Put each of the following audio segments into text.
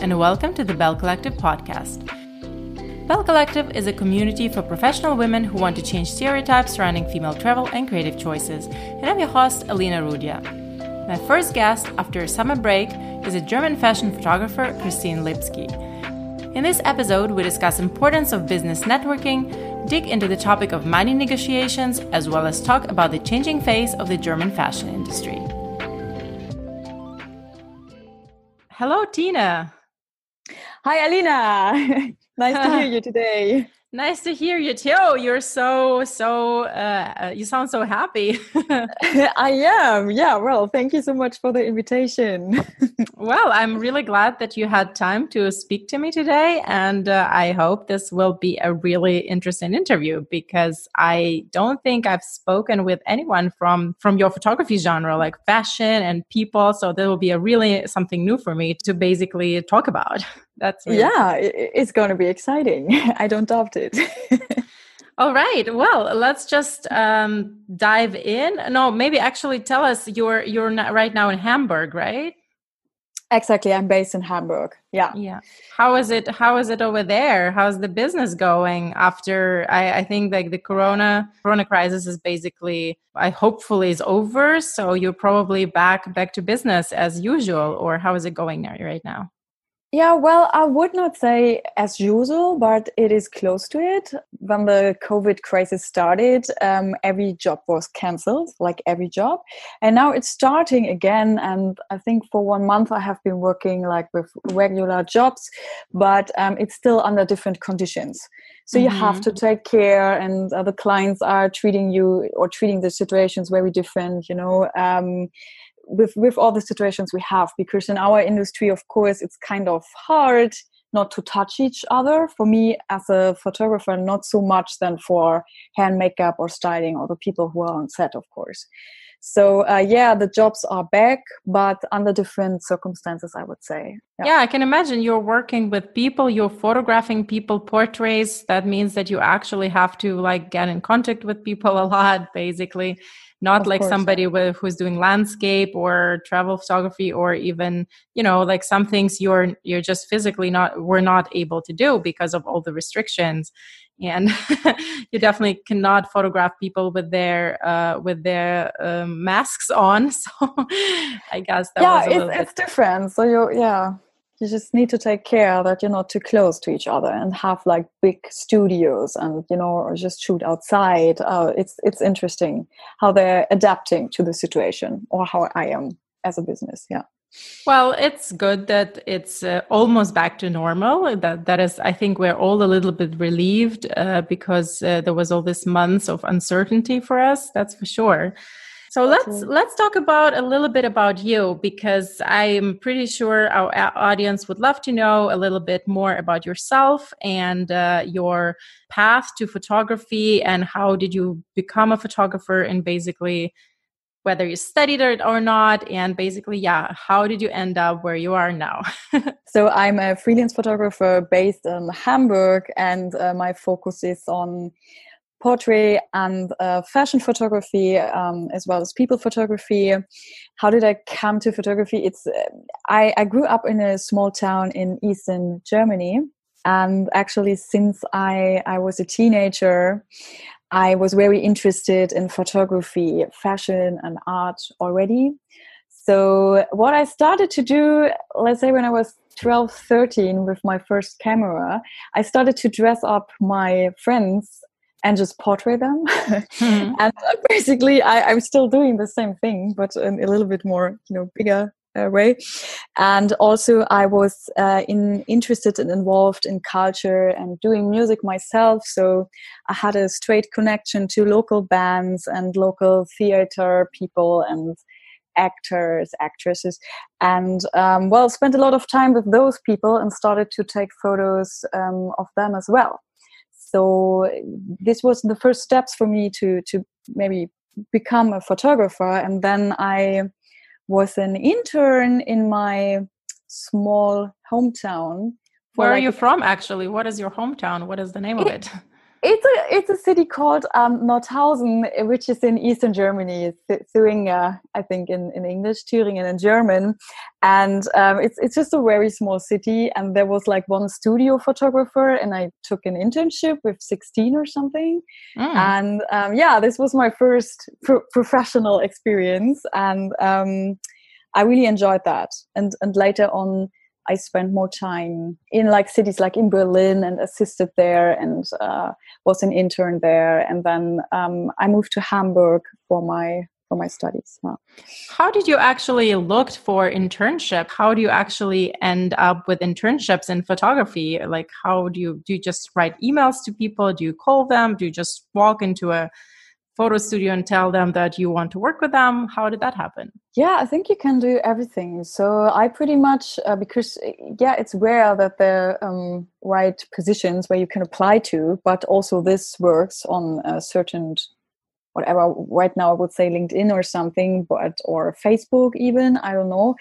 and welcome to the Bell Collective podcast. Bell Collective is a community for professional women who want to change stereotypes surrounding female travel and creative choices. And I'm your host, Alina Rudia. My first guest after a summer break is a German fashion photographer, Christine Lipsky. In this episode, we discuss importance of business networking, dig into the topic of money negotiations, as well as talk about the changing face of the German fashion industry. Hello, Tina. Hi, Alina. nice to hear you today. Nice to hear you too. You're so so. Uh, uh you sound so happy. I am. Yeah. Well, thank you so much for the invitation. well, I'm really glad that you had time to speak to me today, and uh, I hope this will be a really interesting interview because I don't think I've spoken with anyone from from your photography genre, like fashion and people. So there will be a really something new for me to basically talk about. That's really yeah, it's going to be exciting. I don't doubt it. All right. Well, let's just um, dive in. No, maybe actually tell us you're you're right now in Hamburg, right? Exactly. I'm based in Hamburg. Yeah. Yeah. How is it? How is it over there? How's the business going after? I, I think like the Corona Corona crisis is basically, I hopefully is over. So you're probably back back to business as usual, or how is it going there right now? Yeah, well, I would not say as usual, but it is close to it. When the COVID crisis started, um, every job was cancelled, like every job. And now it's starting again. And I think for one month I have been working like with regular jobs, but um, it's still under different conditions. So mm-hmm. you have mm-hmm. to take care, and uh, the clients are treating you or treating the situations very different, you know. Um, with with all the situations we have because in our industry of course it's kind of hard not to touch each other. For me as a photographer not so much than for hand makeup or styling or the people who are on set of course so uh, yeah the jobs are back but under different circumstances i would say yeah. yeah. i can imagine you're working with people you're photographing people portraits that means that you actually have to like get in contact with people a lot basically not of like course. somebody with, who's doing landscape or travel photography or even you know like some things you're you're just physically not we're not able to do because of all the restrictions and you definitely cannot photograph people with their uh, with their um, masks on. So i guess that yeah it's, it's different. So you yeah you just need to take care that you're not too close to each other and have like big studios and you know or just shoot outside. Uh, it's it's interesting how they're adapting to the situation or how i am as a business. Yeah well it's good that it's uh, almost back to normal. That that is i think we're all a little bit relieved uh, because uh, there was all this months of uncertainty for us that's for sure. So let's let's talk about a little bit about you because I'm pretty sure our audience would love to know a little bit more about yourself and uh, your path to photography and how did you become a photographer and basically whether you studied it or not and basically yeah how did you end up where you are now? So i'm a freelance photographer based in hamburg and uh, my focus is on portrait and uh, fashion photography um, as well as people photography. How did i come to photography? It's uh, I, I grew up in a small town in eastern germany and actually since i i was a teenager i was very interested in photography fashion and art already so what i started to do let's say when i was 12 13 with my first camera i started to dress up my friends and just portray them. Mm-hmm. and basically, I, am still doing the same thing, but in a little bit more, you know, bigger uh, way. And also, I was uh, in interested and involved in culture and doing music myself. So I had a straight connection to local bands and local theater people and actors, actresses, and um, well, spent a lot of time with those people and started to take photos um, of them as well so this was the first steps for me to to maybe become a photographer and then i was an intern in my small hometown where like, are you from actually? What is your hometown? What is the name of it it's a it's a city called um, Nordhausen, which is in eastern Germany. Thuringia, I think in, in English, Thüringen in German, and um, it's it's just a very small city. And there was like one studio photographer, and I took an internship with sixteen or something. Mm. And um, yeah, this was my first pro- professional experience, and um, I really enjoyed that. And and later on I spent more time in like cities like in Berlin and assisted there and uh, was an intern there. And then um, I moved to Hamburg for my for my studies. How did you actually look for internship? How do you actually end up with internships in photography? Like how do you do you just write emails to people? Do you call them? Do you just walk into a photo studio and tell them that you want to work with them. How did that happen? Yeah i think you can do everything. So i pretty much uh, because yeah it's rare that there are um, right positions where you can apply to but also this works on a certain whatever right now i would say linkedin or something but or facebook even i don't know.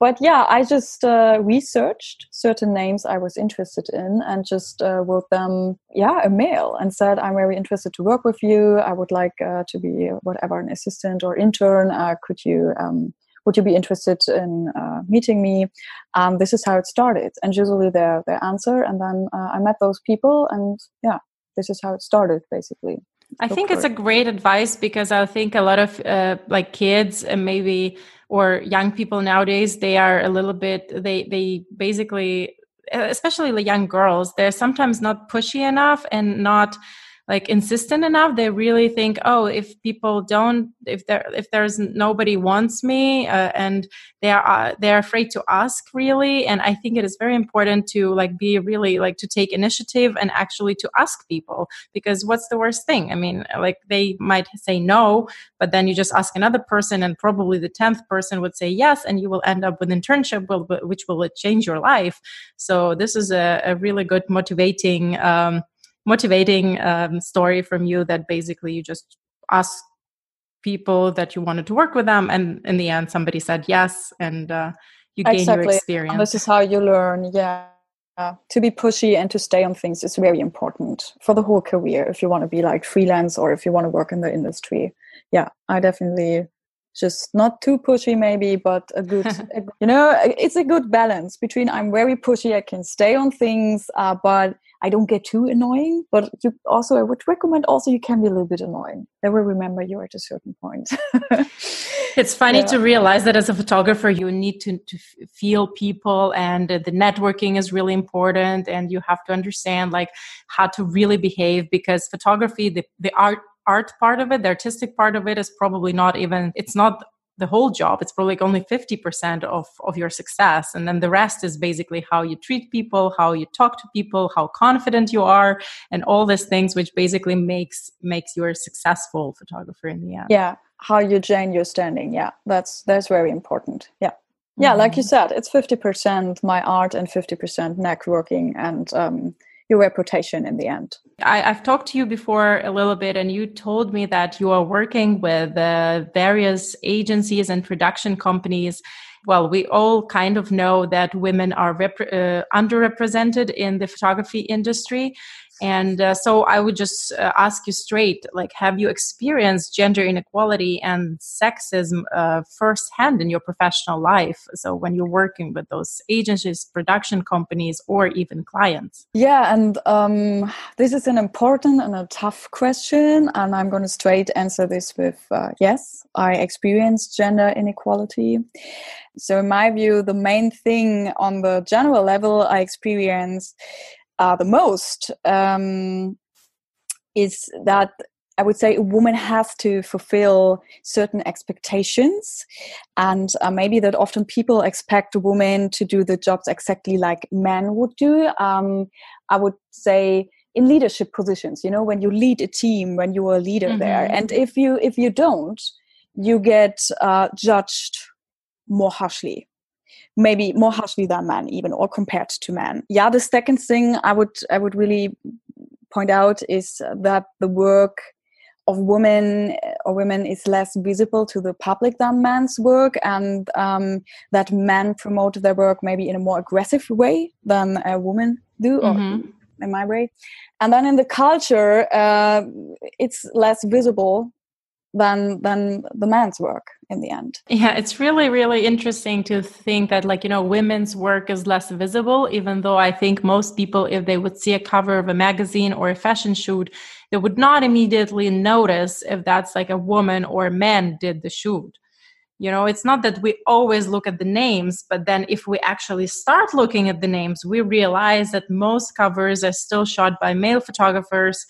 But yeah i just uh, researched certain names i was interested in and just uh, wrote them yeah a mail and said i'm very interested to work with you. I would like uh, to be whatever an assistant or intern. Uh, could you um, would you be interested in uh, meeting me? Um, this is how it started. And usually their their answer and then uh, i met those people and yeah this is how it started basically I think it's a great advice because I think a lot of uh, like kids and maybe or young people nowadays they are a little bit they they basically especially the young girls they're sometimes not pushy enough and not like insistent enough they really think oh if people don't if there if there's nobody wants me uh, and they are uh, they're afraid to ask really and i think it is very important to like be really like to take initiative and actually to ask people because what's the worst thing? I mean like they might say no but then you just ask another person and probably the 10th person would say yes and you will end up with internship which will change your life. So this is a, a really good motivating um, motivating um, story from you that basically you just asked people that you wanted to work with them and in the end somebody said yes and uh, you gain exactly. your experience and this is how you learn yeah. Uh, to be pushy and to stay on things is very important for the whole career if you want to be like freelance or if you want to work in the industry. Yeah i definitely just not too pushy maybe but a good you know it's a good balance. Between i'm very pushy i can stay on things uh, but I don't get too annoying, but you also I would recommend also you can be a little bit annoying. They will remember you at a certain point. it's funny yeah. to realize that as a photographer you need to, to feel people and the networking is really important and you have to understand like how to really behave because photography the, the art art part of it the artistic part of it is probably not even it's not the whole job it's probably like only 50% of, of your success. And then the rest is basically how you treat people how you talk to people how confident you are and all these things which basically makes makes you a successful photographer in the end. Yeah how you gain your standing. Yeah that's that's very important. Yeah. Yeah mm-hmm. like you said it's 50% my art and 50% networking and um, your reputation in the end. I, have talked to you before a little bit, and you told me that you are working with uh, various agencies and production companies. Well, we all kind of know that women are rep- uh, underrepresented in the photography industry. And uh, so I would just uh, ask you straight like, have you experienced gender inequality and sexism uh, firsthand in your professional life? So when you're working with those agencies, production companies, or even clients? Yeah, and um, this is an important and a tough question. And I'm going to straight answer this with uh, yes, I experienced gender inequality. So, in my view, the main thing on the general level I experienced uh, the most um, is that I would say a woman has to fulfill certain expectations, and uh, maybe that often people expect a woman to do the jobs exactly like men would do. Um, I would say in leadership positions, you know, when you lead a team, when you are a leader mm-hmm. there, and if you if you don't, you get uh, judged more harshly maybe more harshly than men even or compared to men yeah the second thing i would i would really point out is that the work of women or women is less visible to the public than men's work and um, that men promote their work maybe in a more aggressive way than a woman do mm-hmm. or in my way and then in the culture uh, it's less visible than than the man's work in the end. Yeah it's really really interesting to think that like you know women's work is less visible even though i think most people if they would see a cover of a magazine or a fashion shoot they would not immediately notice if that's like a woman or a man did the shoot. You know it's not that we always look at the names but then if we actually start looking at the names we realize that most covers are still shot by male photographers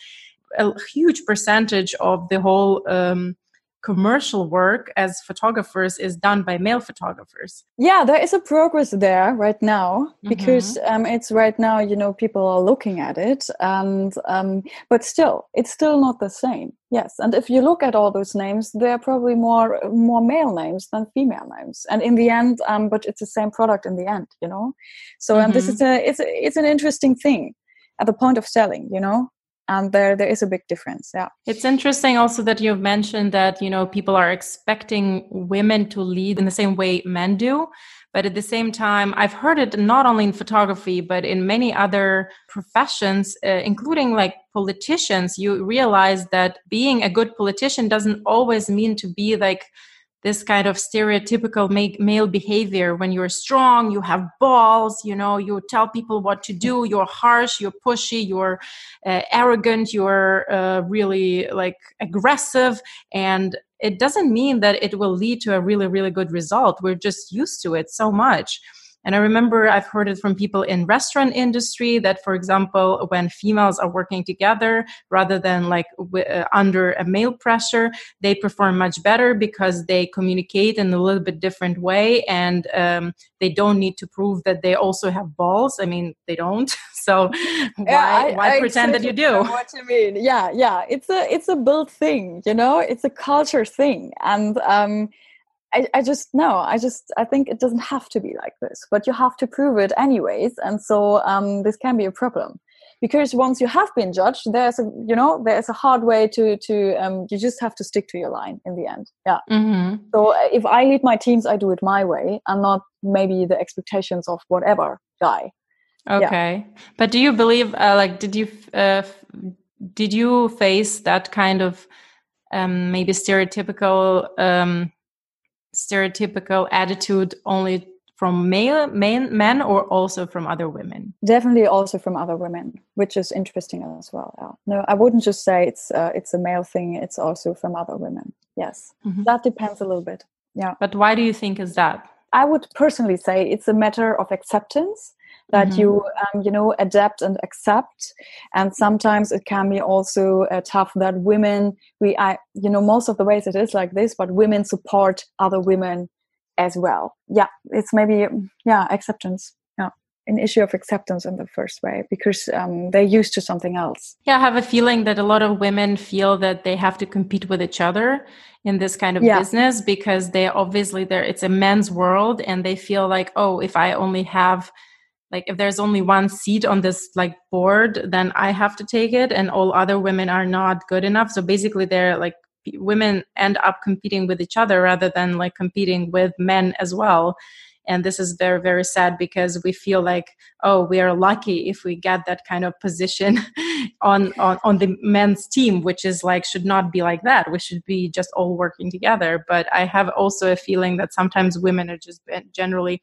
a huge percentage of the whole um, commercial work as photographers is done by male photographers. Yeah there is a progress there right now because mm-hmm. um, it's right now you know people are looking at it and um, but still it's still not the same. Yes and if you look at all those names they're probably more more male names than female names. And in the end um, but it's the same product in the end you know? So mm-hmm. and this is a it's a, it's an interesting thing at the point of selling you know and there there is a big difference yeah. It's interesting also that you've mentioned that you know people are expecting women to lead in the same way men do but at the same time i've heard it not only in photography but in many other professions uh, including like politicians. You realize that being a good politician doesn't always mean to be like this kind of stereotypical male behavior. When you're strong you have balls you know you tell people what to do. You're harsh you're pushy you're uh, arrogant you're uh, really like aggressive. And it doesn't mean that it will lead to a really really good result. We're just used to it so much and I remember I've heard it from people in restaurant industry that, for example, when females are working together rather than like w- uh, under a male pressure, they perform much better because they communicate in a little bit different way and um, they don't need to prove that they also have balls. I mean, they don't. so why, yeah, I, why I pretend that you do? What you mean? Yeah, yeah. It's a it's a built thing. You know, it's a culture thing, and um, I, I just no i just i think it doesn't have to be like this but you have to prove it anyways and so um, this can be a problem. Because once you have been judged there's a you know there's a hard way to to um, you just have to stick to your line in the end. Yeah. Mm-hmm. so uh, if i lead my teams i do it my way and not maybe the expectations of whatever guy. Okay. Yeah. but do you believe uh, like did you uh, did you face that kind of um, maybe stereotypical um, stereotypical attitude only from male men, men or also from other women definitely also from other women which is interesting as well yeah. no i wouldn't just say it's uh, it's a male thing it's also from other women yes mm-hmm. that depends a little bit yeah but why do you think is that i would personally say it's a matter of acceptance that mm-hmm. you um, you know adapt and accept and sometimes it can be also uh, tough that women we I, you know most of the ways it is like this but women support other women as well yeah it's maybe yeah acceptance yeah an issue of acceptance in the first way because um, they're used to something else yeah i have a feeling that a lot of women feel that they have to compete with each other in this kind of yeah. business because they obviously there it's a men's world and they feel like oh if i only have like if there's only one seat on this like board then i have to take it and all other women are not good enough. So basically they're like women end up competing with each other rather than like competing with men as well. And this is very very sad because we feel like oh we are lucky if we get that kind of position on, on on the men's team which is like should not be like that. We should be just all working together. But i have also a feeling that sometimes women are just eh, generally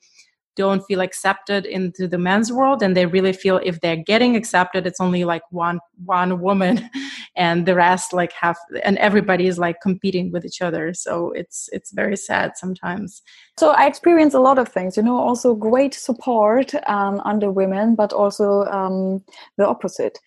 don't feel accepted into the men's world and they really feel if they're getting accepted it's only like one one woman and the rest like have and everybody is like competing with each other. So it's it's very sad sometimes. So i experience a lot of things you know also great support um, under women but also um, the opposite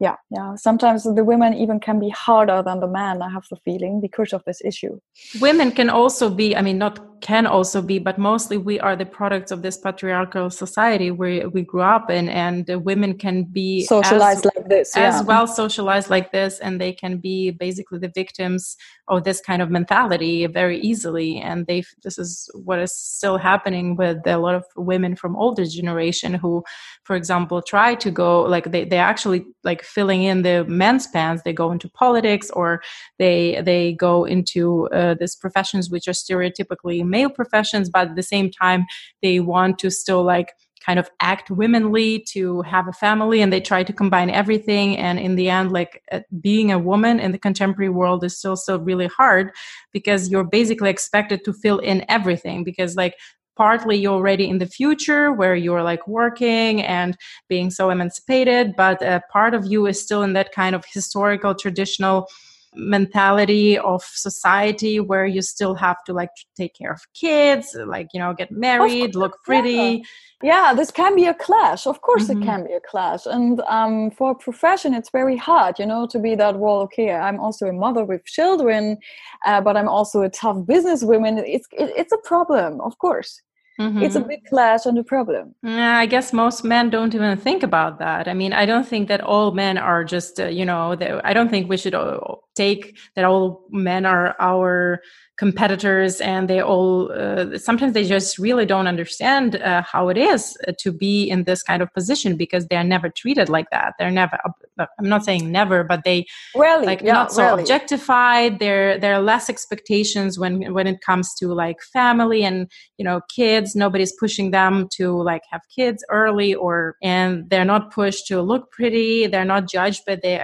yeah yeah. Sometimes the women even can be harder than the men i have the feeling because of this issue. Women can also be i mean not can also be but mostly we are the products of this patriarchal society where we grew up in and women can be socialized as, like this yeah. as well socialized like this and they can be basically the victims of this kind of mentality very easily. And they this is what is still happening with a lot of women from older generation who for example try to go like they, they actually like filling in the men's pants they go into politics or they they go into uh, these professions which are stereotypically male professions but at the same time they want to still like kind of act womanly to have a family and they try to combine everything. And in the end like uh, being a woman in the contemporary world is still still really hard because you're basically expected to fill in everything because like partly you're already in the future where you're like working and being so emancipated but a part of you is still in that kind of historical traditional mentality of society where you still have to like take care of kids like you know get married look pretty yeah. this can be a clash of course mm-hmm. it can be a clash and um, for a profession it's very hard you know to be that well okay i'm also a mother with children uh, but i'm also a tough businesswoman it's it, it's a problem of course Mm-hmm. It's a big clash and a problem. Yeah, I guess most men don't even think about that. I mean, I don't think that all men are just, uh, you know, I don't think we should uh, take that all men are our competitors and they all uh, sometimes they just really don't understand uh, how it is to be in this kind of position because they are never treated like that. They're never i'm not saying never but they really? like yeah, not so really. objectified. There there are less expectations when when it comes to like family and you know kids. Nobody's pushing them to like have kids early or and they're not pushed to look pretty. They're not judged by their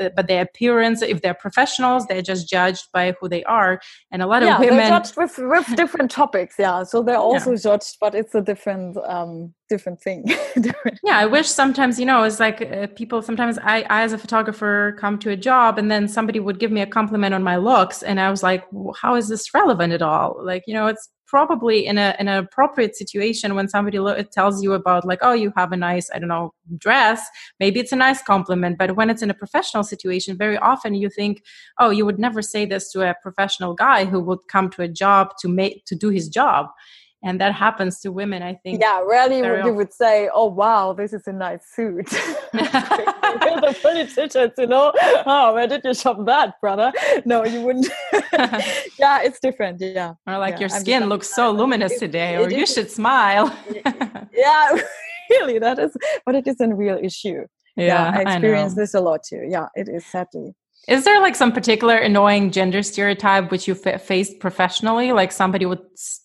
uh, but their appearance. If they're professionals they're just judged by who they are. And a lot yeah, women they're judged with, with different topics yeah so they're also yeah. judged but it's a different um different thing different. yeah i wish sometimes you know it's like uh, people sometimes I, I as a photographer come to a job and then somebody would give me a compliment on my looks and i was like how is this relevant at all like you know it's probably in a in an appropriate situation when somebody lo- tells you about like oh you have a nice i don't know dress. Maybe it's a nice compliment but when it's in a professional situation very often you think oh you would never say this to a professional guy who would come to a job to make to do his job and that happens to women i think yeah rarely would you would say oh wow this is a nice suit. The politicians you know? Oh where did you shop that brother? No you wouldn't. Yeah it's different yeah. Or like yeah, your skin looks so luminous today or you should smile. Yeah really that is but it is a real issue. Yeah, yeah i experience I this a lot too. Yeah it is sadly is there like some particular annoying gender stereotype which you f- faced professionally? Like somebody would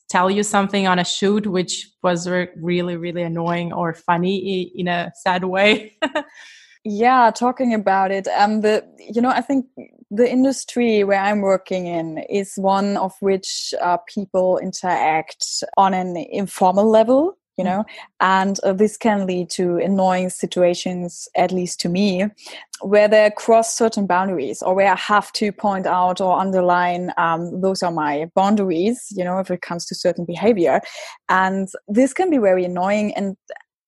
tell you something on a shoot which was really, really annoying or funny in a sad way? yeah, talking about it. Um, the you know I think the industry where I'm working in is one of which uh, people interact on an informal level you know? And uh, this can lead to annoying situations at least to me where they cross certain boundaries or where i have to point out or underline um, those are my boundaries you know if it comes to certain behavior. And this can be very annoying and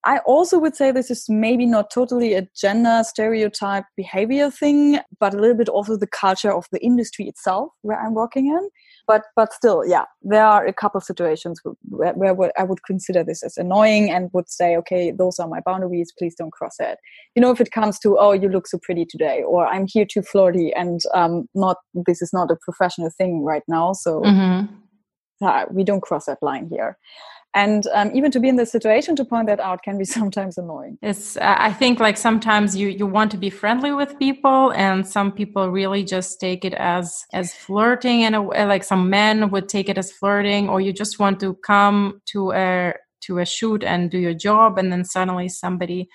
I also would say this is maybe not totally a gender stereotype behavior thing, but a little bit also the culture of the industry itself where I'm working in but but still yeah there are a couple situations where, where, i would consider this as annoying and would say okay those are my boundaries please don't cross it you know if it comes to oh you look so pretty today or i'm here too flirty and um not this is not a professional thing right now so mm-hmm. Uh, we don't cross that line here. And um, even to be in the situation to point that out can be sometimes annoying. It's i think like sometimes you you want to be friendly with people and some people really just take it as as flirting and like some men would take it as flirting or you just want to come to a to a shoot and do your job and then suddenly somebody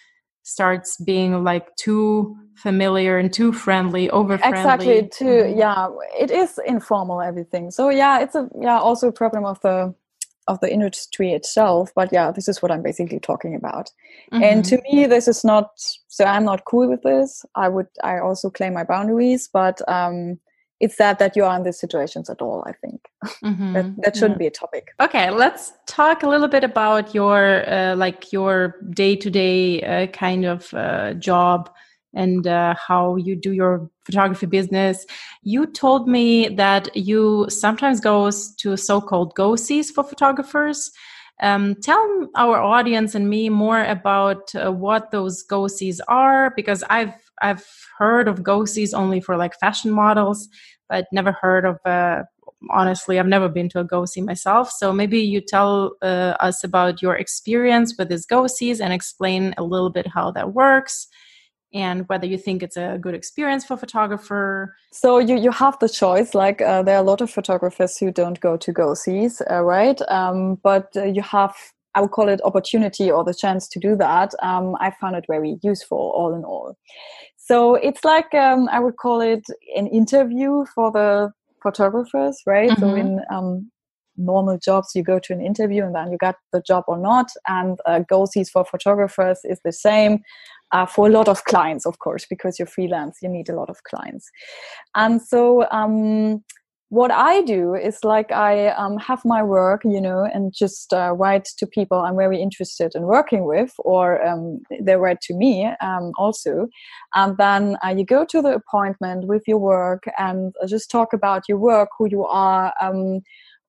starts being like too familiar and too friendly over friendly exactly too mm-hmm. yeah it is informal everything so yeah it's a yeah also a problem of the of the industry itself but yeah this is what i'm basically talking about mm-hmm. and to me this is not so i'm not cool with this i would i also claim my boundaries but um it's sad that you are in these situations at all i think mm-hmm. that, that shouldn't yeah. be a topic okay let's talk a little bit about your uh, like your day-to-day uh, kind of uh, job and uh, how you do your photography business. You told me that you sometimes go to so-called go-sees for photographers. Um, tell our audience and me more about uh, what those go-sees are, because I've I've heard of go-sees only for like fashion models, but never heard of. Uh, honestly, I've never been to a go-see myself. So maybe you tell uh, us about your experience with these go-sees and explain a little bit how that works and whether you think it's a good experience for photographer so you, you have the choice like uh, there are a lot of photographers who don't go to go sees uh, right um, but uh, you have I would call it opportunity or the chance to do that, um, I found it very useful all in all. So it's like um, I would call it an interview for the photographers, right? Mm-hmm. So in um, normal jobs, you go to an interview and then you get the job or not. And uh, GoSees for photographers is the same. Uh, for a lot of clients, of course, because you're freelance, you need a lot of clients. And so um, what I do is like I um, have my work, you know, and just uh, write to people I'm very interested in working with, or um, they write to me um, also. And then uh, you go to the appointment with your work and uh, just talk about your work, who you are, um,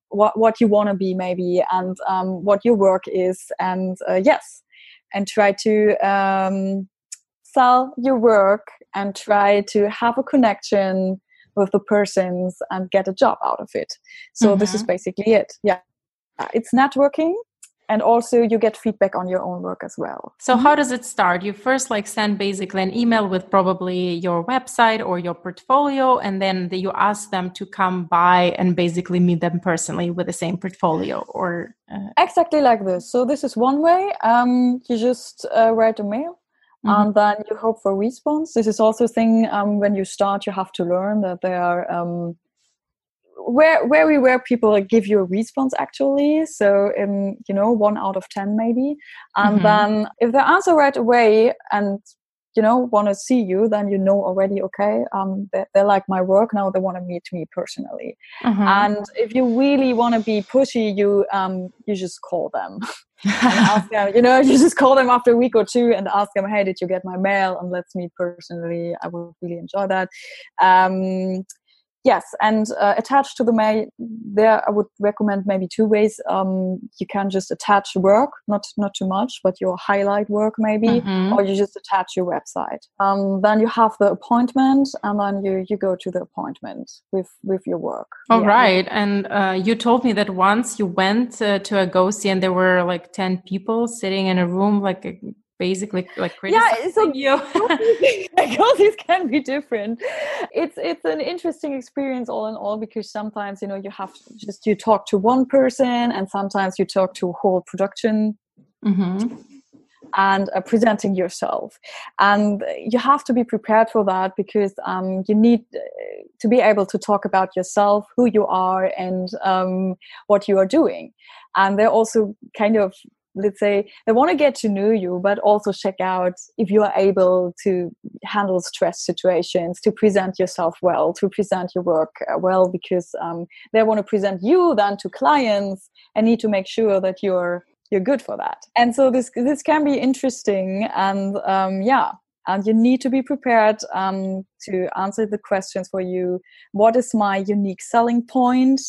what what you want to be, maybe, and um, what your work is, and uh, yes, and try to um, sell your work and try to have a connection with the persons and get a job out of it. So mm-hmm. this is mm-hmm. basically it. Yeah. It's networking and also you get feedback on your own work as well. So how does it start? You first like send basically an email with probably your website or your portfolio and then you ask them to come by and basically meet them personally with the same portfolio or uh... exactly like this. So this is one way. Um, you just uh, write a mail Mm-hmm. and then you hope for response this is also a thing um, when you start you have to learn that there are um, where where we where people give you a response actually so in you know one out of ten maybe and mm-hmm. then if they answer right away and you know want to see you then you know already okay um they, they like my work now they want to meet me personally. Mm-hmm. and if you really want to be pushy you um you just call them. And ask them you know you just call them after a week or two and ask them hey did you get my mail? And let's meet personally. I would really enjoy that. Um yes and uh, attached to the mail there i would recommend maybe two ways um, you can just attach work not not too much but your highlight work maybe mm-hmm. or you just attach your website um, then you have the appointment and then you you go to the appointment with with your work All yeah. right, and uh, you told me that once you went uh, to a GoSee and there were like 10 people sitting in a room like basically like yeah so you. these can be different. It's it's an interesting experience all in all because sometimes you know you have just you talk to one person and sometimes you talk to a whole production mm-hmm. and uh, presenting yourself. And you have to be prepared for that because um, you need uh, to be able to talk about yourself who you are and um, what you are doing. And they're also kind of let's say they want to get to know you but also check out if you are able to handle stress situations to present yourself well to present your work uh, well because um, they want to present you then to clients and need to make sure that you're you're good for that. And so this this can be interesting and um, yeah and you need to be prepared um, to answer the questions for you. What is my unique selling point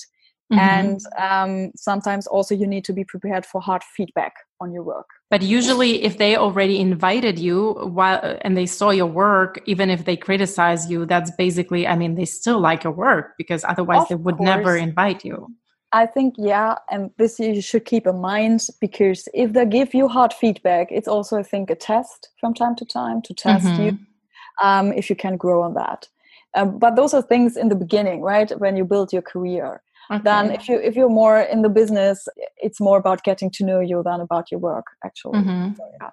Mm-hmm. And um, sometimes also you need to be prepared for hard feedback on your work. But usually, if they already invited you while and they saw your work, even if they criticize you, that's basically, I mean, they still like your work because otherwise of they would course. never invite you. I think, yeah, and this you should keep in mind because if they give you hard feedback, it's also, I think, a test from time to time to test mm-hmm. you um, if you can grow on that. Um, but those are things in the beginning, right? When you build your career okay. then if you if you're more in the business it's more about getting to know you than about your work actually mm-hmm. so, yeah.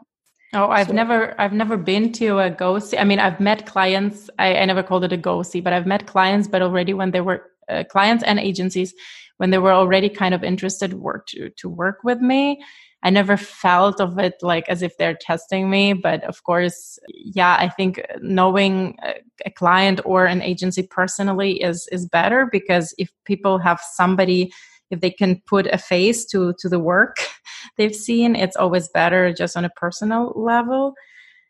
Oh, I've so, never, I've never been to a GoSee. I mean, I've met clients. I, I never called it a GoSee, but I've met clients. But already when they were uh, clients and agencies, when they were already kind of interested work to to work with me, I never felt of it like as if they're testing me. But of course, yeah, I think knowing a client or an agency personally is is better because if people have somebody if they can put a face to to the work they've seen it's always better just on a personal level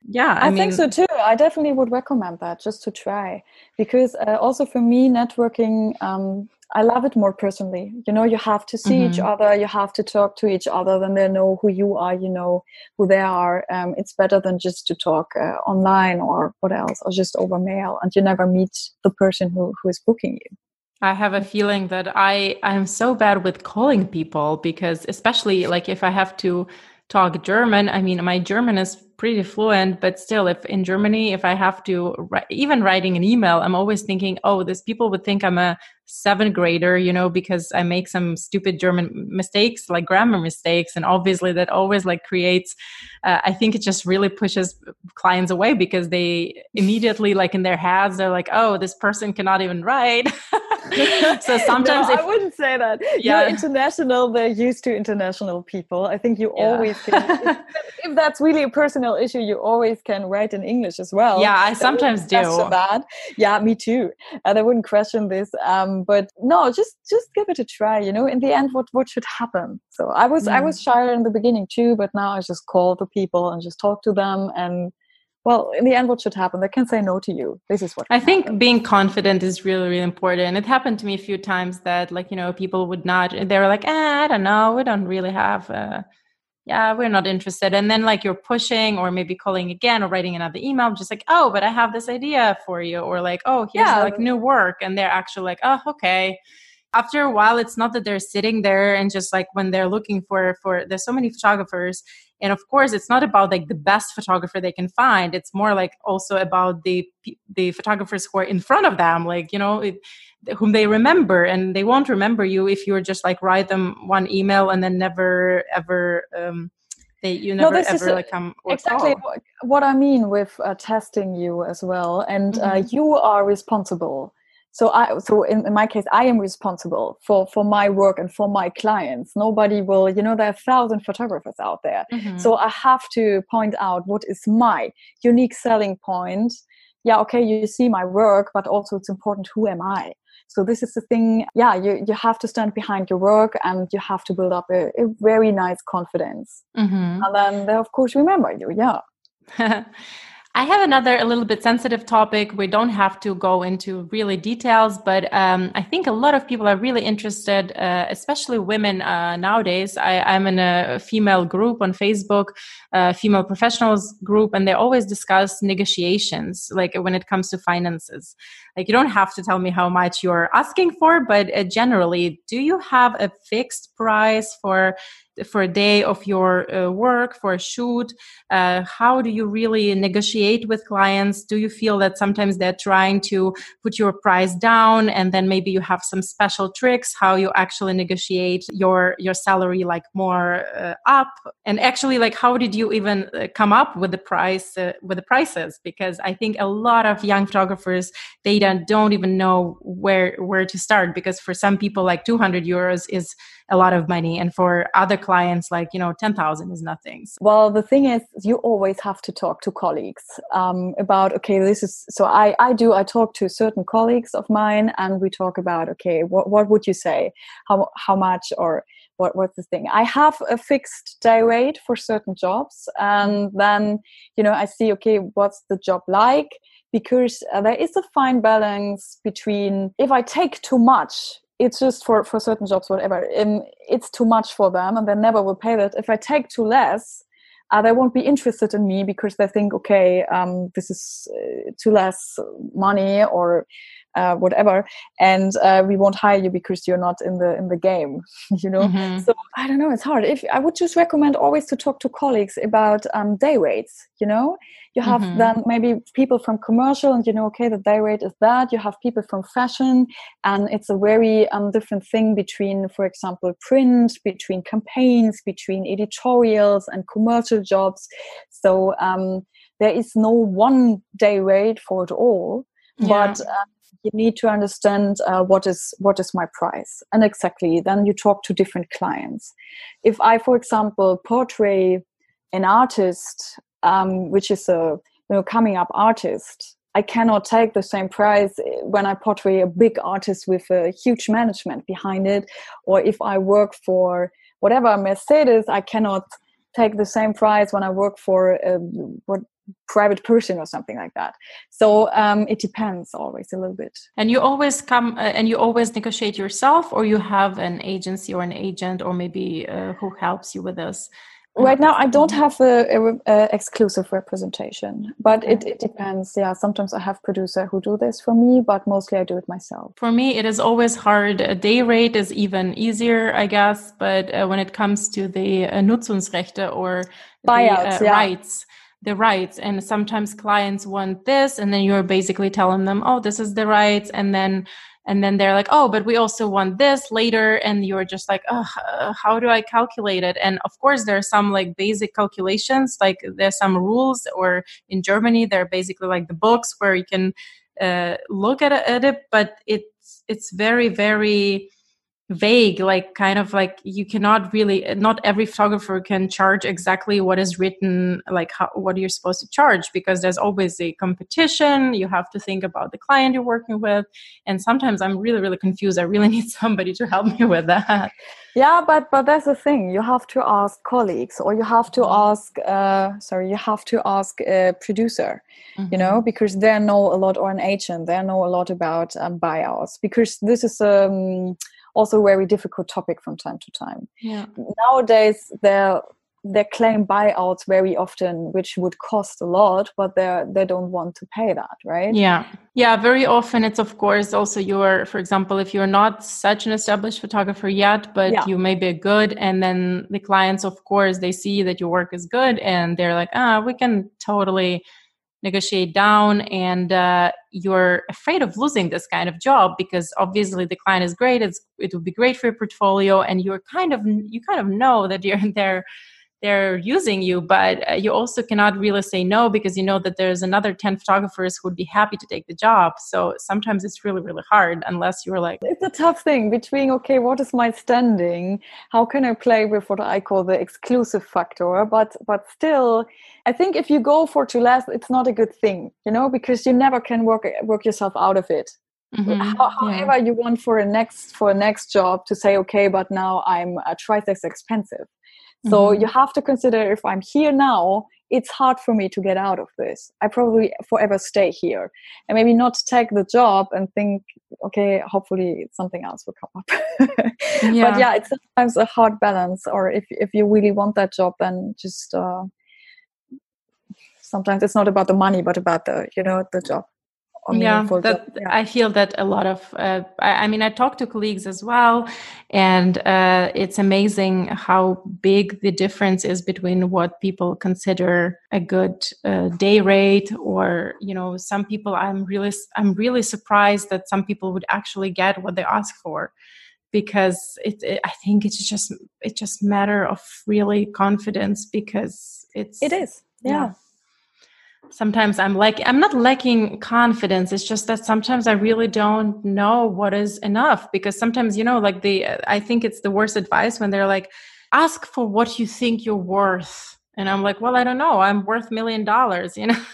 yeah i, I mean, think so too i definitely would recommend that just to try because uh, also for me networking um, I love it more personally. You know, you have to see mm-hmm. each other, you have to talk to each other, then they know who you are, you know who they are. Um, it's better than just to talk uh, online or what else, or just over mail, and you never meet the person who, who is booking you. I have a feeling that I I'm so bad with calling people because especially like if I have to talk German. I mean, my German is pretty fluent, but still, if in Germany, if I have to, even writing an email, I'm always thinking, oh, this people would think I'm a seventh grader, you know, because I make some stupid German mistakes, like grammar mistakes. And obviously, that always like creates, uh, I think it just really pushes clients away because they immediately, like in their heads, they're like, oh, this person cannot even write. so sometimes no, if, I wouldn't say that. Yeah. You're international, they're used to international people. I think you yeah. always can, if, that's really a personal issue, you always can write in English as well. Yeah, I sometimes do. That. Yeah, me too. And I wouldn't question this. Um, but no, just just give it a try. You know, in the end, what what should happen? So I was mm. I was shy in the beginning too, but now I just call the people and just talk to them and well in the end what should happen they can say no to you this is what i think happen. being confident is really really important it happened to me a few times that like you know people would not they were like eh, i don't know we don't really have uh, yeah we're not interested. And then like you're pushing or maybe calling again or writing another email just like oh but i have this idea for you or like oh here's yeah. like new work and they're actually like oh okay. After a while it's not that they're sitting there and just like when they're looking for for there's so many photographers and of course it's not about like the best photographer they can find. It's more like also about the the photographers who are in front of them like you know it, whom they remember and they won't remember you if you're just like write them one email and then never ever um they you never no, ever like come exactly what, what i mean with uh, testing you as well and uh, mm-hmm. uh, you are responsible. So i so in, in, my case i am responsible for for my work and for my clients. Nobody will you know there are a thousand photographers out there. Mm-hmm. so i have to point out what is my unique selling point. Yeah okay you see my work but also it's important who am i so this is the thing yeah you, you have to stand behind your work and you have to build up a, a very nice confidence mm-hmm. and then they of course remember you yeah I have another a little bit sensitive topic. We don't have to go into really details, but um, I think a lot of people are really interested, uh, especially women uh, nowadays. I, am in a female group on Facebook, uh, female professionals group, and they always discuss negotiations, like when it comes to finances. Like you don't have to tell me how much you're asking for, but uh, generally, do you have a fixed price for for a day of your uh, work for a shoot? Uh, how do you really negotiate with clients? Do you feel that sometimes they're trying to put your price down and then maybe you have some special tricks how you actually negotiate your your salary like more uh, up? And actually like how did you even uh, come up with the price uh, with the prices? Because i think a lot of young photographers they don't, don't even know where where to start because for some people like 200 euros is a lot of money. And for other clients like you know 10000 is nothing. Well the thing is you always have to talk to colleagues um, about okay this is so i i do i talk to certain colleagues of mine and we talk about okay what, what would you say? How how much or what what's the thing? I have a fixed day rate for certain jobs and then you know i see okay what's the job like because uh, there is a fine balance between if i take too much it's just for for certain jobs whatever um, it's too much for them and they never will pay that. If i take too less uh, they won't be interested in me because they think okay um, this is uh, too less money or uh, whatever. And uh, we won't hire you because you're not in the in the game you know? Mm-hmm. so i don't know it's hard. If i would just recommend always to talk to colleagues about um, day rates you know? You have mm-hmm. then maybe people from commercial and you know okay the day rate is that. You have people from fashion and it's a very um, different thing between for example print between campaigns between editorials and commercial jobs. So um, there is no one day rate for it all. Yeah. but uh, you need to understand uh, what is what is my price. And exactly then you talk to different clients. If i for example portray an artist um, which is a you know coming up artist i cannot take the same price when i portray a big artist with a huge management behind it. Or if i work for whatever mercedes i cannot take the same price when i work for a, what private person or something like that. So um, it depends always a little bit. And you always come uh, and you always negotiate yourself or you have an agency or an agent or maybe uh, who helps you with this? Right now i don't have a, a, a exclusive representation but it, it depends. Yeah sometimes i have producer who do this for me but mostly i do it myself. For me it is always hard. A day rate is even easier i guess but uh, when it comes to the uh, nutzungsrechte or buyouts the, uh, yeah. rights the rights. And sometimes clients want this and then you're basically telling them oh this is the rights and then and then they're like oh but we also want this later and you're just like oh how do i calculate it? And of course there are some like basic calculations like there's some rules or in germany they're basically like the books where you can uh, look at at it but it's it's very very vague like kind of like you cannot really not every photographer can charge exactly what is written like how, what you're supposed to charge because there's always a competition. You have to think about the client you're working with. And sometimes i'm really really confused. I really need somebody to help me with that. Yeah but but that's the thing. You have to ask colleagues or you have to mm-hmm. ask uh sorry you have to ask a producer mm-hmm. you know because they know a lot or an agent they know a lot about um, buyouts. Because this is um also a very difficult topic from time to time. Yeah. Nowadays, they they claim buyouts very often, which would cost a lot, but they they don't want to pay that, right? Yeah, yeah. Very often, it's of course also your, for example, if you're not such an established photographer yet, but yeah. you may be good, and then the clients, of course, they see that your work is good, and they're like, ah, we can totally negotiate down and uh, you're afraid of losing this kind of job because obviously the client is great it's, it would be great for your portfolio and you're kind of you kind of know that you're there they're using you but uh, you also cannot really say no because you know that there's another 10 photographers who would be happy to take the job. So sometimes it's really really hard unless you're like it's a tough thing between okay what is my standing? How can i play with what i call the exclusive factor? But but still i think if you go for too less it's not a good thing you know because you never can work work yourself out of it. Mm-hmm. However yeah. you want for a next for a next job to say okay but now i'm uh, twice as expensive so mm-hmm. you have to consider if I'm here now, it's hard for me to get out of this. I probably forever stay here and maybe not take the job and think, okay, hopefully something else will come up. yeah. But yeah, it's sometimes a hard balance. Or if, if you really want that job, then just, uh, sometimes it's not about the money, but about the, you know, the job yeah, that, yeah, I feel that a lot of, uh, I, I, mean, I talk to colleagues as well, and uh, it's amazing how big the difference is between what people consider a good uh, day rate, or you know, some people. I'm really, I'm really surprised that some people would actually get what they ask for, because it, it I think it's just, it's just matter of really confidence because it's. It is, yeah. yeah sometimes i'm like i'm not lacking confidence. It's just that sometimes i really don't know what is enough because sometimes you know like the i think it's the worst advice when they're like ask for what you think you're worth. And i'm like well i don't know. I'm worth million dollars you know?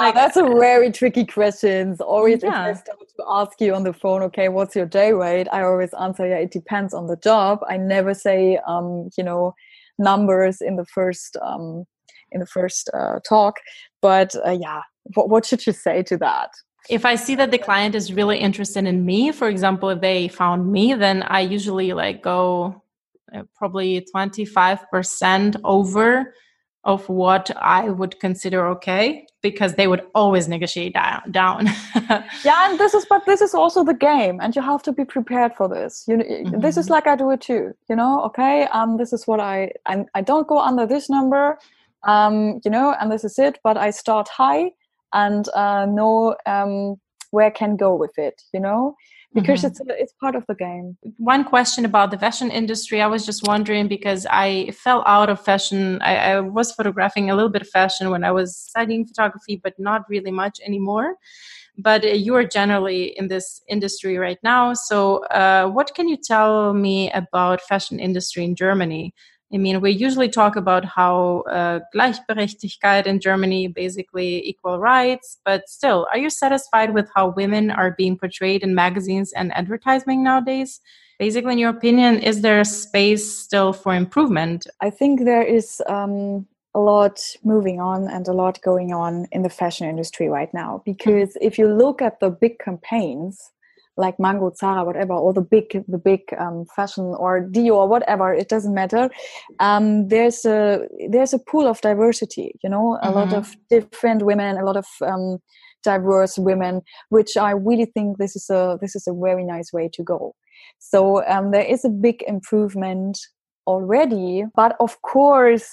Like, that's a very tricky question. Always yeah. if i start to ask you on the phone okay what's your day rate? I always answer yeah it depends on the job. I never say um you know numbers in the first um in the first uh, talk. But uh, yeah, what, what should you say to that? If I see that the client is really interested in me, for example, if they found me, then I usually like go uh, probably 25% over of what I would consider okay because they would always negotiate down. down. yeah, and this is but this is also the game, and you have to be prepared for this. You know, mm-hmm. this is mm-hmm. like I do it too. You know, okay, um, this is what I I, I don't go under this number um, you know, and this is it. But I start high and uh, know um, where I can go with it, you know, because mm-hmm. it's it's part of the game. One question about the fashion industry, I was just wondering because I fell out of fashion. I, I was photographing a little bit of fashion when I was studying photography, but not really much anymore but uh, you are generally in this industry right now so uh, what can you tell me about fashion industry in germany I mean, we usually talk about how uh, Gleichberechtigkeit in Germany, basically equal rights, but still, are you satisfied with how women are being portrayed in magazines and advertising nowadays? Basically, in your opinion, is there a space still for improvement? I think there is um, a lot moving on and a lot going on in the fashion industry right now. Because if you look at the big campaigns, like Mango, Zara, whatever, or the big, the big um, fashion or Dior, or whatever, it doesn't matter. Um, there's a there's a pool of diversity. You know, a mm-hmm. lot of different women, a lot of um, diverse women, which I really think this is a this is a very nice way to go. So um, there is a big improvement already, but of course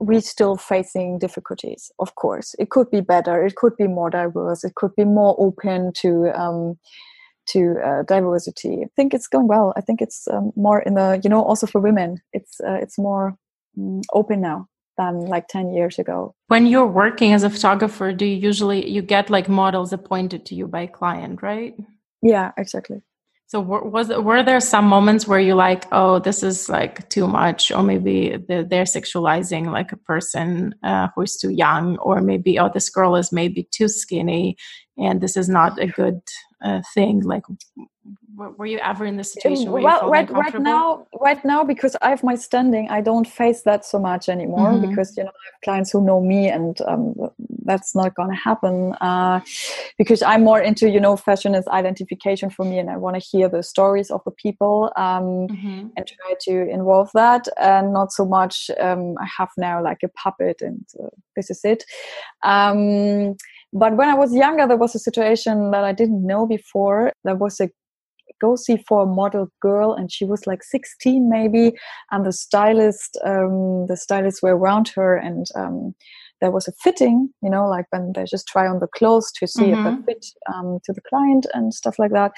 we're still facing difficulties. Of course, it could be better. It could be more diverse. It could be more open to um, to uh, diversity. I think it's going well. I think it's um, more in the you know also for women. It's uh, it's more um, open now than like 10 years ago when you're working as a photographer do you usually you get like models appointed to you by a client right yeah exactly so was were there some moments where you like, oh, this is like too much, or maybe they're sexualizing like a person uh, who is too young, or maybe oh, this girl is maybe too skinny, and this is not a good uh, thing. Like, were you ever in the situation where well right right now right now because i have my standing i don't face that so much anymore mm-hmm. because you know i have clients who know me and um, that's not going to happen uh, because i'm more into you know fashion is identification for me and i want to hear the stories of the people um, mm-hmm. and try to involve that and not so much um, i have now like a puppet and uh, this is it um, but when I was younger, there was a situation that I didn't know before. There was a go see for a model girl and she was like 16 maybe and the stylist um, the stylists were around her and um, there was a fitting, you know, like when they just try on the clothes to see mm-hmm. if they fit um, to the client and stuff like that.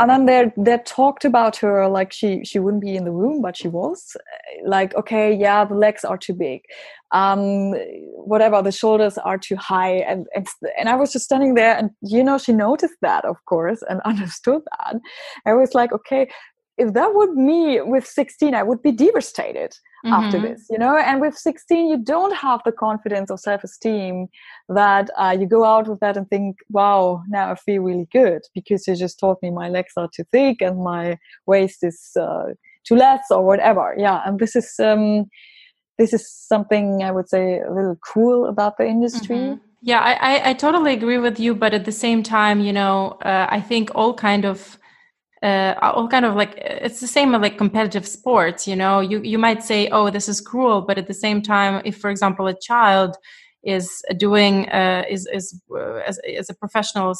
And then they they talked about her like she she wouldn't be in the room, but she was like, okay, yeah, the legs are too big, um, whatever, the shoulders are too high, and and and I was just standing there, and you know, she noticed that, of course, and understood that. I was like, okay, if that would me with 16 i would be devastated mm-hmm. after this you know and with 16 you don't have the confidence or self-esteem that uh, you go out with that and think wow now i feel really good because you just told me my legs are too thick and my waist is uh, too less or whatever yeah and this is um this is something i would say a little cool about the industry mm-hmm. yeah I, I totally agree with you but at the same time you know uh, i think all kind of uh, all kind of like it's the same like competitive sports you know? You you might say oh this is cruel but at the same time if for example a child is doing uh, is is uh, as, as a professional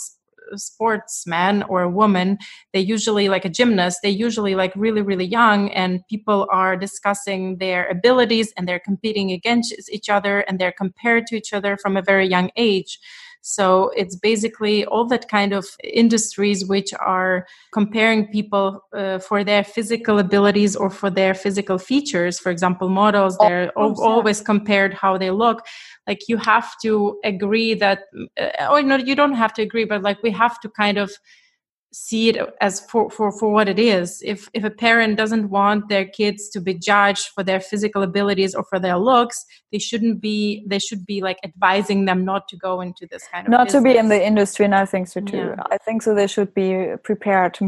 sportsman or a woman they usually like a gymnast they usually like really really young and people are discussing their abilities and they're competing against each other and they're compared to each other from a very young age so it's basically all that kind of industries which are comparing people uh, for their physical abilities or for their physical features. For example, models, they're oh, always compared how they look. Like you have to agree that, uh, or no, you don't have to agree, but like we have to kind of see it as for, for, for what it is. If if a parent doesn't want their kids to be judged for their physical abilities or for their looks, they shouldn't be they should be like advising them not to go into this kind of not business. to be in the industry and I think so too. Yeah. I think so they should be prepared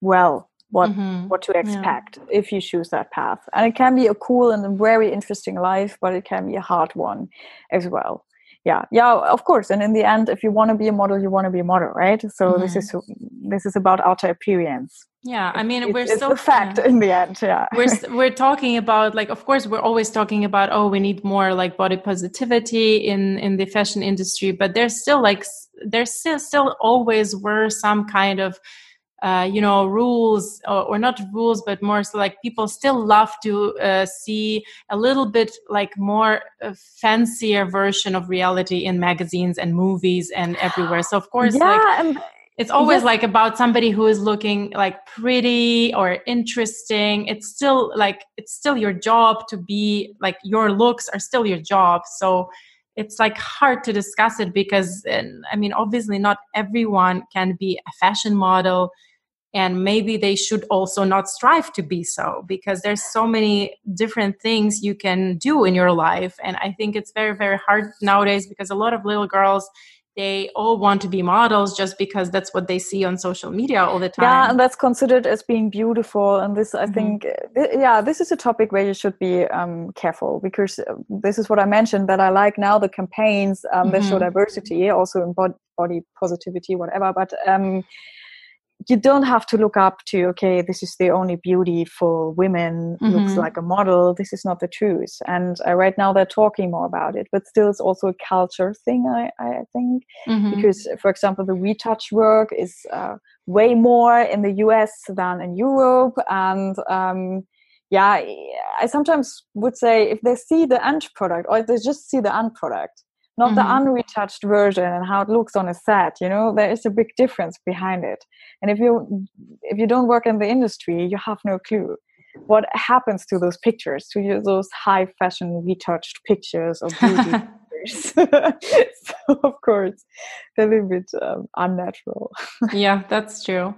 well what mm-hmm. what to expect yeah. if you choose that path. And it can be a cool and a very interesting life, but it can be a hard one as well yeah yeah of course. And in the end if you want to be a model you want to be a model right? So mm-hmm. this is this is about outer appearance. Yeah i mean we're it's still a fact in the end yeah. We're we're talking about like of course we're always talking about oh we need more like body positivity in in the fashion industry but there's still like there's still still always were some kind of uh, you know rules or, or, not rules but more so like people still love to uh, see a little bit like more uh, fancier version of reality in magazines and movies and everywhere. So of course yeah, like um, it's always yes. like about somebody who is looking like pretty or interesting. It's still like it's still your job to be like your looks are still your job. So it's like hard to discuss it because i mean obviously not everyone can be a fashion model and maybe they should also not strive to be so because there's so many different things you can do in your life. And i think it's very very hard nowadays because a lot of little girls they all want to be models just because that's what they see on social media all the time. Yeah, and that's considered as being beautiful. And this, I mm-hmm. think, yeah, this is a topic where you should be um, careful because uh, this is what I mentioned that I like now the campaigns um, mm-hmm. that show diversity, also in body positivity, whatever. But um, you don't have to look up to okay this is the only beautiful women mm-hmm. looks like a model this is not the truth and uh, right now they're talking more about it but still it's also a culture thing i, I think mm-hmm. because for example the retouch work is uh, way more in the us than in europe and um, yeah i sometimes would say if they see the end product or if they just see the end product not mm-hmm. the unretouched version and how it looks on a set you know? There is a big difference behind it. And if you if you don't work in the industry you have no clue what happens to those pictures to those high fashion retouched pictures of beauty so of course they're a little bit um, unnatural. Yeah that's true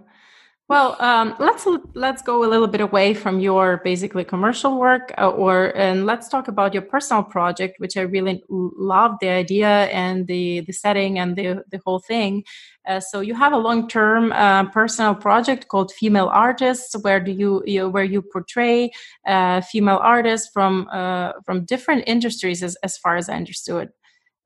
well, um, let's let's go a little bit away from your basically commercial work, uh, or and let's talk about your personal project, which I really love the idea and the the setting and the the whole thing. Uh, so you have a long term uh, personal project called Female Artists, where do you, you where you portray uh, female artists from uh, from different industries, as as far as I understood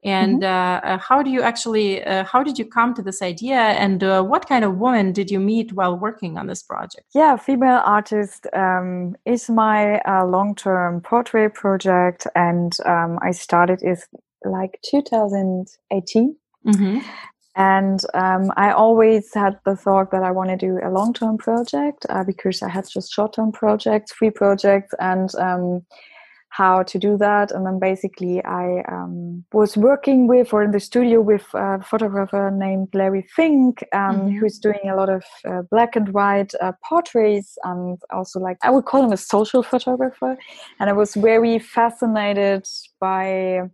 and mm-hmm. uh, how do you actually uh, how did you come to this idea? And uh, what kind of woman did you meet while working on this project? Yeah female artist um, is my uh, long-term portrait project. And um, i started it like 2018 mm-hmm. and um, i always had the thought that i want to do a long-term project uh, because i had just short-term projects free projects. And um, how to do that. And then basically, I um, was working with or in the studio with a photographer named Larry Fink, um, mm-hmm. who's doing a lot of uh, black and white uh, portraits and also like I would call him a social photographer. And I was very fascinated by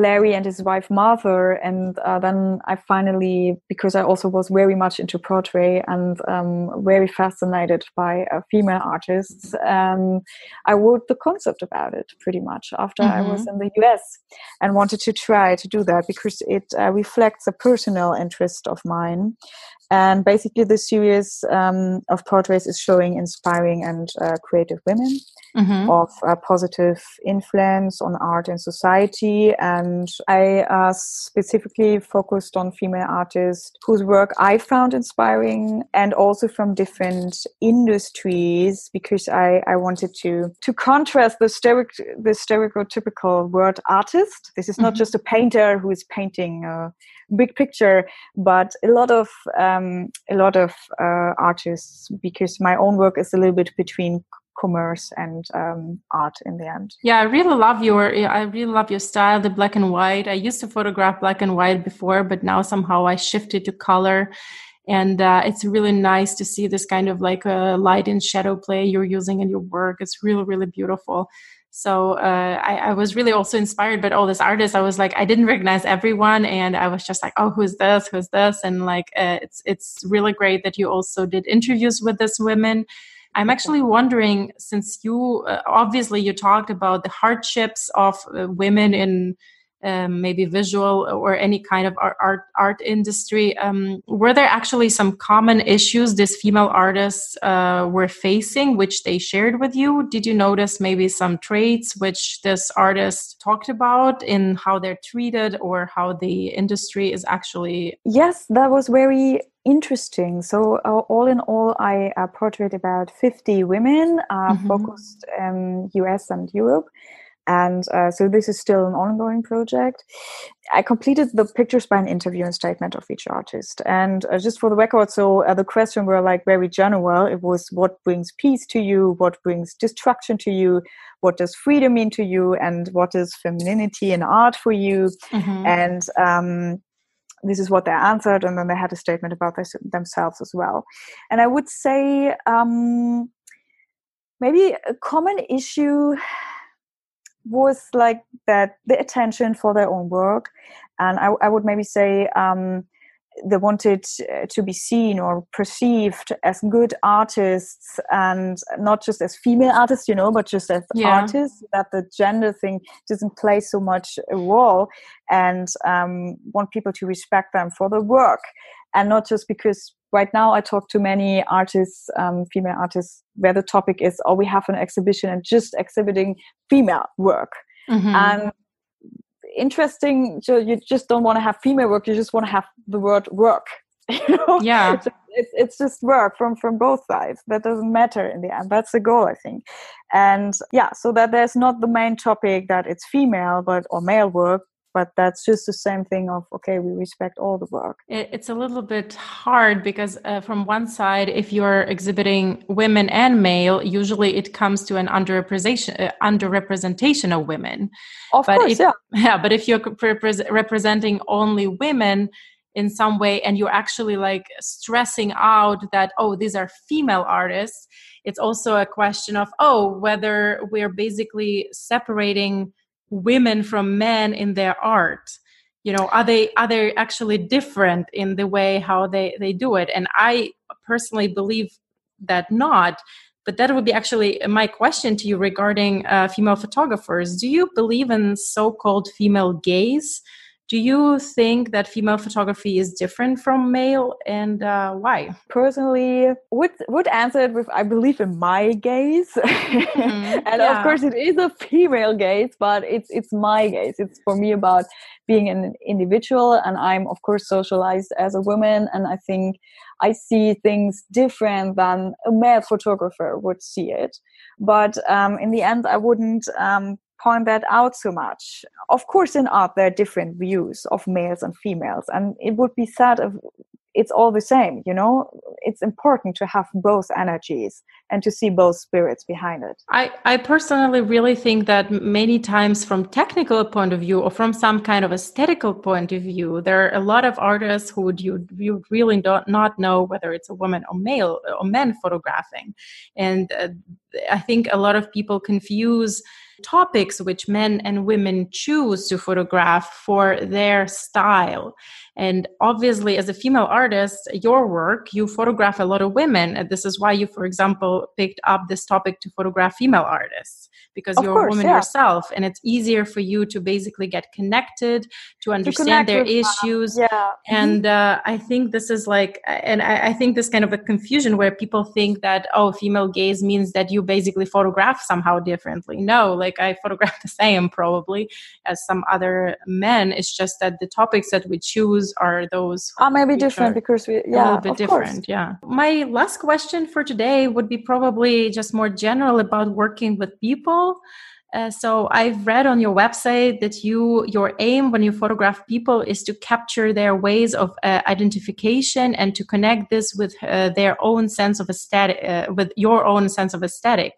Larry and his wife Martha, and uh, then I finally, because I also was very much into portrait and um, very fascinated by uh, female artists, um, I wrote the concept about it pretty much after mm-hmm. I was mm-hmm. in the US and wanted to try to do that because it uh, reflects a personal interest of mine. And basically, the series um, of portraits is showing inspiring and uh, creative women mm-hmm. of a positive influence on art and society. And I uh, specifically focused on female artists whose work I found inspiring and also from different industries because I, I wanted to to contrast the, steric- the stereotypical word artist. This is not mm-hmm. just a painter who is painting. a big picture but a lot of um, a lot of uh, artists because my own work is a little bit between commerce and um, art in the end. Yeah i really love your i really love your style the black and white. I used to photograph black and white before but now somehow i shifted to color. And uh, it's really nice to see this kind of like a light and shadow play you're using in your work. It's really really beautiful so uh, I, I, was really also inspired by all these artists. I was like i didn't recognize everyone and i was just like oh who's this? Who's this? And like uh, it's it's really great that you also did interviews with these women. I'm actually wondering since you uh, obviously you talked about the hardships of uh, women in um, maybe visual or any kind of art art, art industry. Um, were there actually some common issues these female artists uh, were facing, which they shared with you? Did you notice maybe some traits which this artist talked about in how they're treated or how the industry is actually? Yes, that was very interesting. So, uh, all in all, I uh, portrayed about 50 women, uh, mm-hmm. focused in US and Europe and uh, so this is still an ongoing project. I completed the pictures by an interview and statement of each artist. And uh, just for the record so uh, the question were like very general. It was what brings peace to you? What brings destruction to you? What does freedom mean to you? And what is femininity in art for you? Mm-hmm. and um, this is what they answered and then they had a statement about this, themselves as well. And i would say um, maybe a common issue was like that the attention for their own work. And i, I would maybe say um, they wanted uh, to be seen or perceived as good artists and not just as female artists you know but just as yeah. artists that the gender thing doesn't play so much a role and um, want people to respect them for the work and not just because right now I talk to many artists, um, female artists, where the topic is, oh, we have an exhibition and just exhibiting female work. Mm-hmm. And interesting, so you just don't want to have female work, you just want to have the word work. You know? Yeah. it's it's just work from from both sides that doesn't matter in the end that's the goal i think and yeah so that there's not the main topic that it's female but or male work but that's just the same thing of okay we respect all the work. It's a little bit hard because uh, from one side if you're exhibiting women and male usually it comes to an underrepresentation uh, underrepresentation of women. Of but course if, yeah. yeah but if you're representing only women in some way and you're actually like stressing out that oh these are female artists it's also a question of oh whether we're basically separating women from men in their art? You know are they are they actually different in the way how they they do it? And i personally believe that not but that would be actually my question to you regarding uh, female photographers. Do you believe in so-called female gaze do you think that female photography is different from male and uh, why? Personally, would would answer it with I believe in my gaze. Mm-hmm. and yeah. of course it is a female gaze, but it's it's my gaze. It's for me about being an individual and I'm of course socialized as a woman and I think I see things different than a male photographer would see it. But um, in the end, I wouldn't um, point that out so much. Of course, in art, there are different views of males and females, and it would be sad if it's all the same, you know? It's important to have both energies and to see both spirits behind it. I, I personally really think that many times from technical point of view or from some kind of aesthetical point of view, there are a lot of artists who would you, you really don't not know whether it's a woman or male or men photographing. And uh, I think a lot of people confuse topics which men and women choose to photograph for their style. And obviously, as a female artist, your work, you photograph a lot of women. And this is why you, for example, picked up this topic to photograph female artists because of you're course, a woman yeah. yourself. And it's easier for you to basically get connected, to understand to their issues. Them. Yeah. And uh, I think this is like, and I, I think this kind of a confusion where people think that, oh, female gaze means that you basically photograph somehow differently. No, like I photograph the same probably as some other men. It's just that the topics that we choose are those are maybe different because we yeah a little bit different course. yeah. My last question for today would be probably just more general about working with people. Uh, so I've read on your website that you your aim when you photograph people is to capture their ways of uh, identification and to connect this with uh, their own sense of aesthetic, uh, with your own sense of aesthetic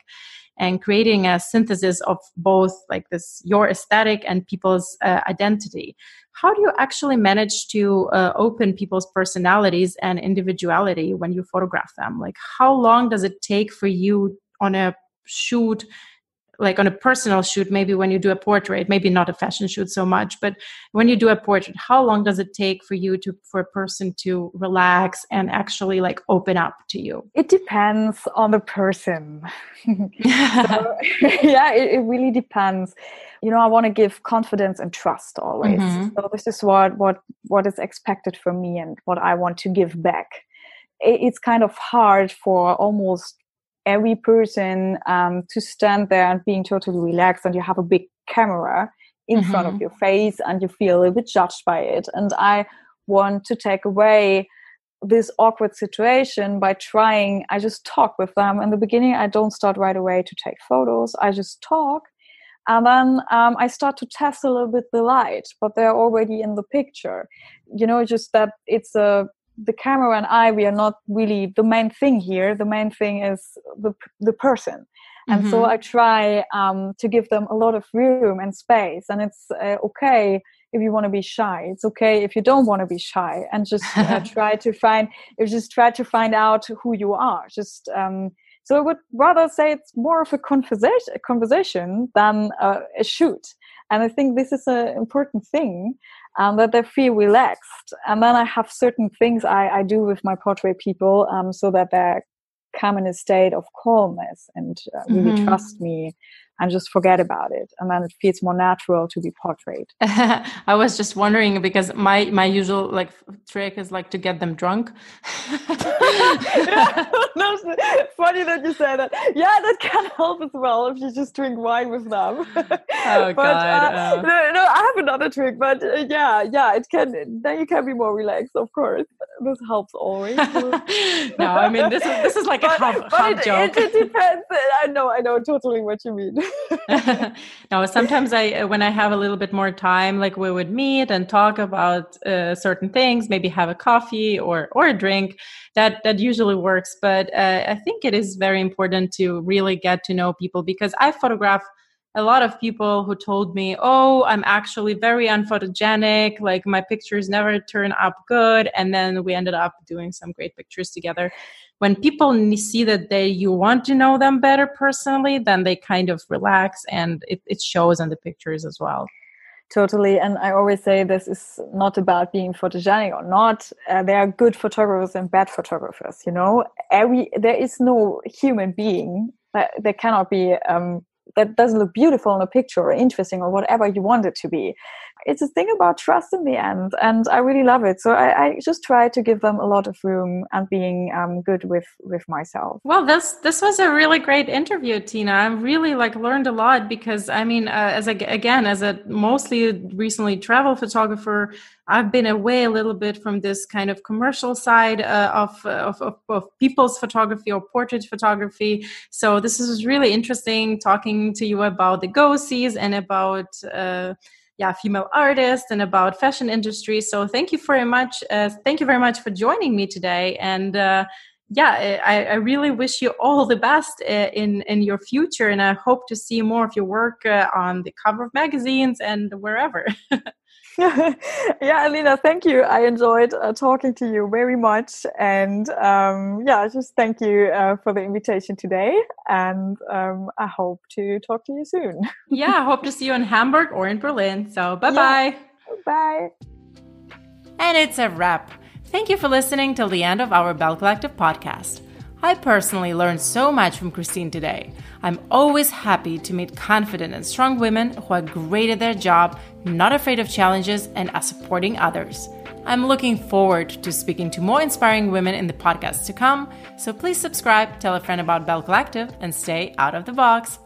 and creating a synthesis of both like this your aesthetic and people's uh, identity how do you actually manage to uh, open people's personalities and individuality when you photograph them? Like how long does it take for you on a shoot like on a personal shoot maybe when you do a portrait maybe not a fashion shoot so much but when you do a portrait how long does it take for you to for a person to relax and actually like open up to you? It depends on the person. So, yeah it, it, really depends. You know i want to give confidence and trust always. Mm-hmm. so this is what what what is expected from me and what i want to give back. It's kind of hard for almost every person um, to stand there and being totally relaxed and you have a big camera in mm-hmm. front of your face and you feel a bit judged by it. And i want to take away this awkward situation by trying i just talk with them. In the beginning i don't start right away to take photos. I just talk. And then um, i start to test a little bit the light but they're already in the picture. You know just that it's a the camera and I, we are not really the main thing here. The main thing is the the person, and mm-hmm. so I try um, to give them a lot of room and space. And it's uh, okay if you want to be shy. It's okay if you don't want to be shy, and just uh, try to find. Just try to find out who you are. Just um, so I would rather say it's more of a conversation, a conversation than uh, a shoot. And I think this is an important thing um, that they feel relaxed. And then I have certain things I, I do with my portrait people um, so that they come in a state of calmness and uh, really mm-hmm. trust me. And just forget about it. And then it feels more natural to be portrayed. I was just wondering because my my usual like trick is like to get them drunk. Funny that you say that. Yeah that can help as well if you just drink wine with them. Oh but, god uh, uh. no, no i have another trick but uh, yeah yeah it can then you can be more relaxed of course. This helps always. No i mean this is this is like but, a half, half it, joke. it, it depends. I know i know totally what you mean no, sometimes I, uh, when I have a little bit more time, like we would meet and talk about uh, certain things, maybe have a coffee or or a drink. That that usually works. But uh, I think it is very important to really get to know people because I photograph a lot of people who told me, "Oh, I'm actually very unphotogenic. Like my pictures never turn up good," and then we ended up doing some great pictures together when people see that they you want to know them better personally then they kind of relax and it, it shows in the pictures as well. Totally and i always say this is not about being photogenic or not. Uh, there are good photographers and bad photographers you know? Every there is no human being that there cannot be um, that doesn't look beautiful in a picture or interesting or whatever you want it to be it's a thing about trust in the end and i really love it. So i, I just try to give them a lot of room and being um, good with with myself. Well this this was a really great interview tina. I really like learned a lot because i mean uh, as a, again as a mostly recently travel photographer I've been away a little bit from this kind of commercial side uh, of, of, of, of, people's photography or portrait photography. So this is really interesting talking to you about the go-sees and about uh, yeah female artists and about fashion industry. So thank you very much uh, thank you very much for joining me today. And uh, yeah I, I, really wish you all the best uh, in in your future. And i hope to see more of your work uh, on the cover of magazines and wherever yeah, Alina, thank you. I enjoyed uh, talking to you very much. And um, yeah, just thank you uh, for the invitation today. And um, I hope to talk to you soon. yeah, I hope to see you in Hamburg or in Berlin. So bye bye. Yeah. Bye. And it's a wrap. Thank you for listening till the end of our Bell Collective podcast. I personally learned so much from Christine today. I'm always happy to meet confident and strong women who are great at their job, not afraid of challenges, and are supporting others. I'm looking forward to speaking to more inspiring women in the podcasts to come, so please subscribe, tell a friend about Bell Collective, and stay out of the box.